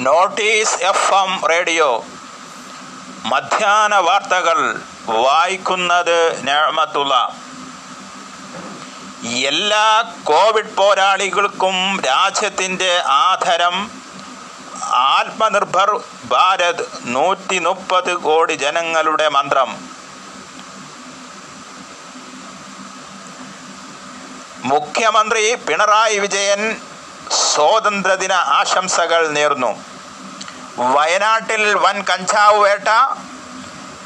Notice F M radio. മധ്യാന വാർത്തകൾ വായിക്കുന്നത് നേമത്തുള്ള എല്ലാ കോവിഡ് പോരാളികൾക്കും രാജ്യത്തിന്റെ ആദരം. ആത്മനിർഭർ ഭാരത് നൂറ്റി മുപ്പത് കോടി ജനങ്ങളുടെ മന്ത്രം. മുഖ്യമന്ത്രി പിണറായി വിജയൻ സ്വാതന്ത്ര്യദിന ആശംസകൾ നേർന്നു. വയനാട്ടിൽ വൻ കഞ്ചാവ് വേട്ട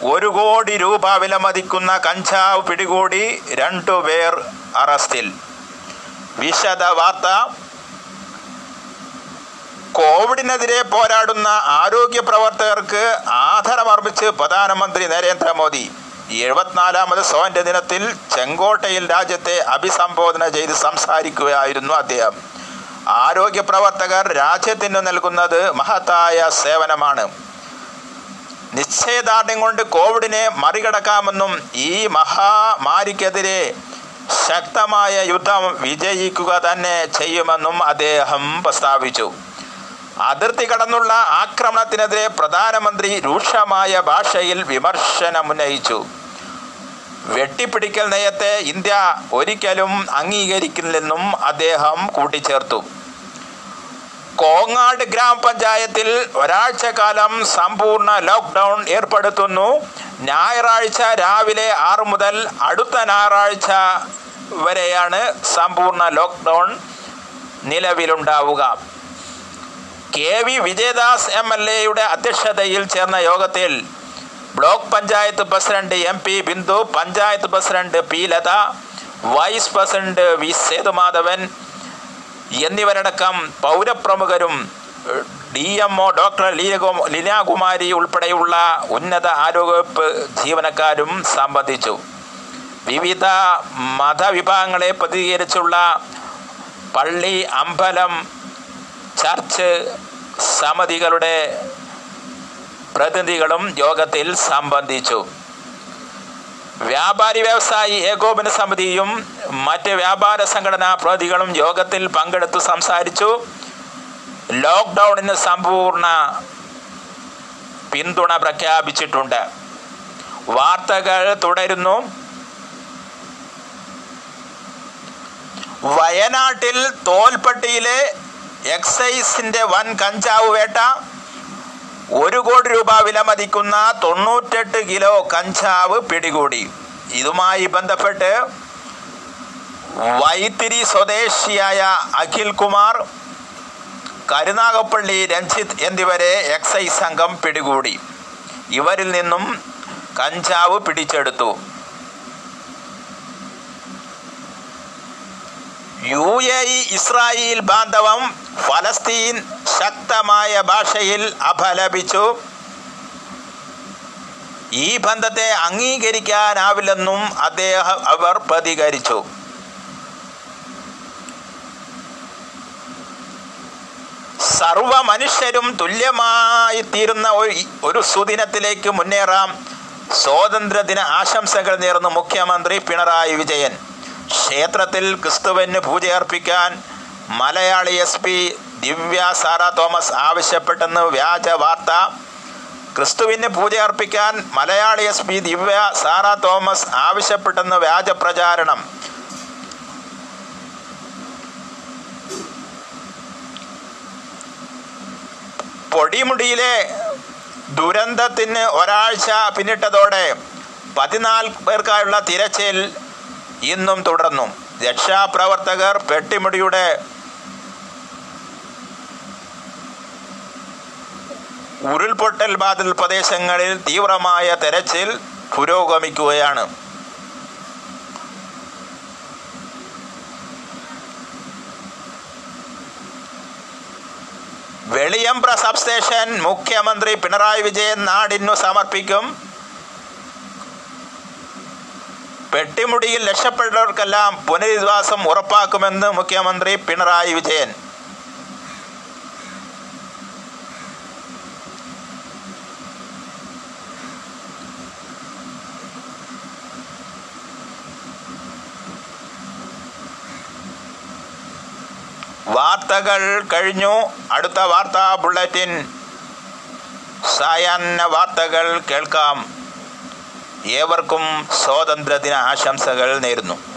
ഒരു കോടി രൂപ വിലമതിക്കുന്ന കഞ്ചാവ് പിടികൂടി രണ്ടു പേർ അറസ്റ്റിൽ. വിശദ വാർത്ത കോവിഡിനെതിരെ പോരാടുന്ന ആരോഗ്യ പ്രവർത്തകർക്ക് ആദരമർപ്പിച്ച് പ്രധാനമന്ത്രി നരേന്ദ്രമോദി എഴുപത്തിനാലാമത് സ്വാതന്ത്ര്യ ദിനത്തിൽ ചെങ്കോട്ടയിൽ രാജ്യത്തെ അഭിസംബോധന ചെയ്ത് സംസാരിക്കുകയായിരുന്നു അദ്ദേഹം. ആരോഗ്യ പ്രവർത്തകർ രാജ്യത്തിന് നൽകുന്നത് മഹത്തായ സേവനമാണ്. നിശ്ചയദാർഢ്യം കൊണ്ട് കോവിഡിനെ മറികടക്കാമെന്നും ഈ മഹാമാരിക്കെതിരെ ശക്തമായ യുദ്ധം വിജയിക്കുക തന്നെ ചെയ്യുമെന്നും അദ്ദേഹം പ്രസ്താവിച്ചു. അതിർത്തി കടന്നുള്ള ആക്രമണത്തിനെതിരെ പ്രധാനമന്ത്രി രൂക്ഷമായ ഭാഷയിൽ വിമർശനമുന്നയിച്ചു. വെട്ടിപ്പിടിക്കൽ നയത്തെ ഇന്ത്യ ഒരിക്കലും അംഗീകരിക്കില്ലെന്നും അദ്ദേഹം കൂട്ടിച്ചേർത്തു. കോങ്ങാട് ഗ്രാമപഞ്ചായത്തിൽ ഒരാഴ്ച കാലം സമ്പൂർണ ലോക്ക്ഡൗൺ ഏർപ്പെടുത്തുന്നു. ഞായറാഴ്ച രാവിലെ ആറ് മുതൽ അടുത്ത ഞായറാഴ്ച വരെയാണ് സമ്പൂർണ lockdown നിലവിലുണ്ടാവുക. K V Vijayadas M L എയുടെ അധ്യക്ഷതയിൽ ചേർന്ന യോഗത്തിൽ block panchayat president M P Bindu panchayat president P Latha vice president V Sethumadhavan എന്നിവരടക്കം പൗരപ്രമുഖരും D M O doctor Leenakumari ഉൾപ്പെടെയുള്ള ഉന്നത ആരോഗ്യവകുപ്പ് ജീവനക്കാരും സംബന്ധിച്ചു. വിവിധ മതവിഭാഗങ്ങളെ പ്രതികരിച്ചുള്ള പള്ളി അമ്പലം ചർച്ച് സമിതികളുടെ പ്രതിനിധികളും യോഗത്തിൽ സംബന്ധിച്ചു. വ്യാപാരി വ്യവസായി ഏകോപന സമിതിയും മറ്റ് വ്യാപാര സംഘടനാ പ്രതികളും യോഗത്തിൽ പങ്കെടുത്ത് സംസാരിച്ചു. ലോക്ക്ഡൗണിന് സമ്പൂർണ പിന്തുണ പ്രഖ്യാപിച്ചിട്ടുണ്ട്. വാർത്തകൾ തുടരുന്നു. വയനാട്ടിൽ തോൽപ്പട്ടിയിലെ എക്സൈസിന്റെ വൻ കഞ്ചാവ് വേട്ട. ഒരു കോടി രൂപ വിലമതിക്കുന്ന തൊണ്ണൂറ്റെട്ട് കിലോ കഞ്ചാവ് പിടികൂടി. ഇതുമായി ബന്ധപ്പെട്ട് വൈത്തിരി സ്വദേശിയായ അഖിൽ കുമാർ കരുനാഗപ്പള്ളി രഞ്ജിത്ത് എന്നിവരെ എക്സൈസ് സംഘം പിടികൂടി. ഇവരിൽ നിന്നും കഞ്ചാവ് പിടിച്ചെടുത്തു. യു എ ഇസ്രായേൽ ബാന്ധവം ഫലസ്തീൻ ശക്തമായ ഭാഷയിൽ അപലപിച്ചു. ഈ ബന്ധത്തെ അംഗീകരിക്കാനാവില്ലെന്നും അദ്ദേഹം അവർ പ്രതികരിച്ചു. സർവ മനുഷ്യരും തുല്യമായി തീരുന്ന ഒരു സുദിനത്തിലേക്ക് മുന്നേറാം. സ്വാതന്ത്ര്യദിന ആശംസകൾ നേർന്നു മുഖ്യമന്ത്രി പിണറായി വിജയൻ. ക്ഷേത്രത്തിൽ ക്രിസ്തുവിന് പൂജയർപ്പിക്കാൻ Malayali S P Divya Sara Thomas ആവശ്യപ്പെട്ടെന്ന് വ്യാജ വാർത്ത. ക്രിസ്തുവിന് പൂജയർപ്പിക്കാൻ Malayali S P Divya Sara Thomas ആവശ്യപ്പെട്ടെന്ന് വ്യാജ പ്രചാരണം. പൊടിമുടിയിലെ ദുരന്തത്തിന് ഒരാഴ്ച പിന്നിട്ടതോടെ പതിനാല് പേർക്കായുള്ള തിരച്ചിൽ ഇന്നും തുടർന്നു. രക്ഷാപ്രവർത്തകർ പെട്ടിമുടിയുടെ ഉരുൾപൊട്ടൽ ബാധിത പ്രദേശങ്ങളിൽ തീവ്രമായ തെരച്ചിൽ പുരോഗമിക്കുകയാണ്. വെളിയമ്പ്ര സബ്സ്റ്റേഷൻ മുഖ്യമന്ത്രി പിണറായി വിജയൻ നാടിനു സമർപ്പിക്കും. പെട്ടിമുടിയിൽ രക്ഷപ്പെട്ടവർക്കെല്ലാം പുനരധിവാസം ഉറപ്പാക്കുമെന്ന് മുഖ്യമന്ത്രി പിണറായി വിജയൻ. വാർത്തകൾ കഴിഞ്ഞു. അടുത്ത വാർത്താ ബുള്ളറ്റിൻ. സായാഹ്ന വാർത്തകൾ കേൾക്കാം. ഏവർക്കും സ്വാതന്ത്ര്യദിന ആശംസകൾ നേരുന്നു.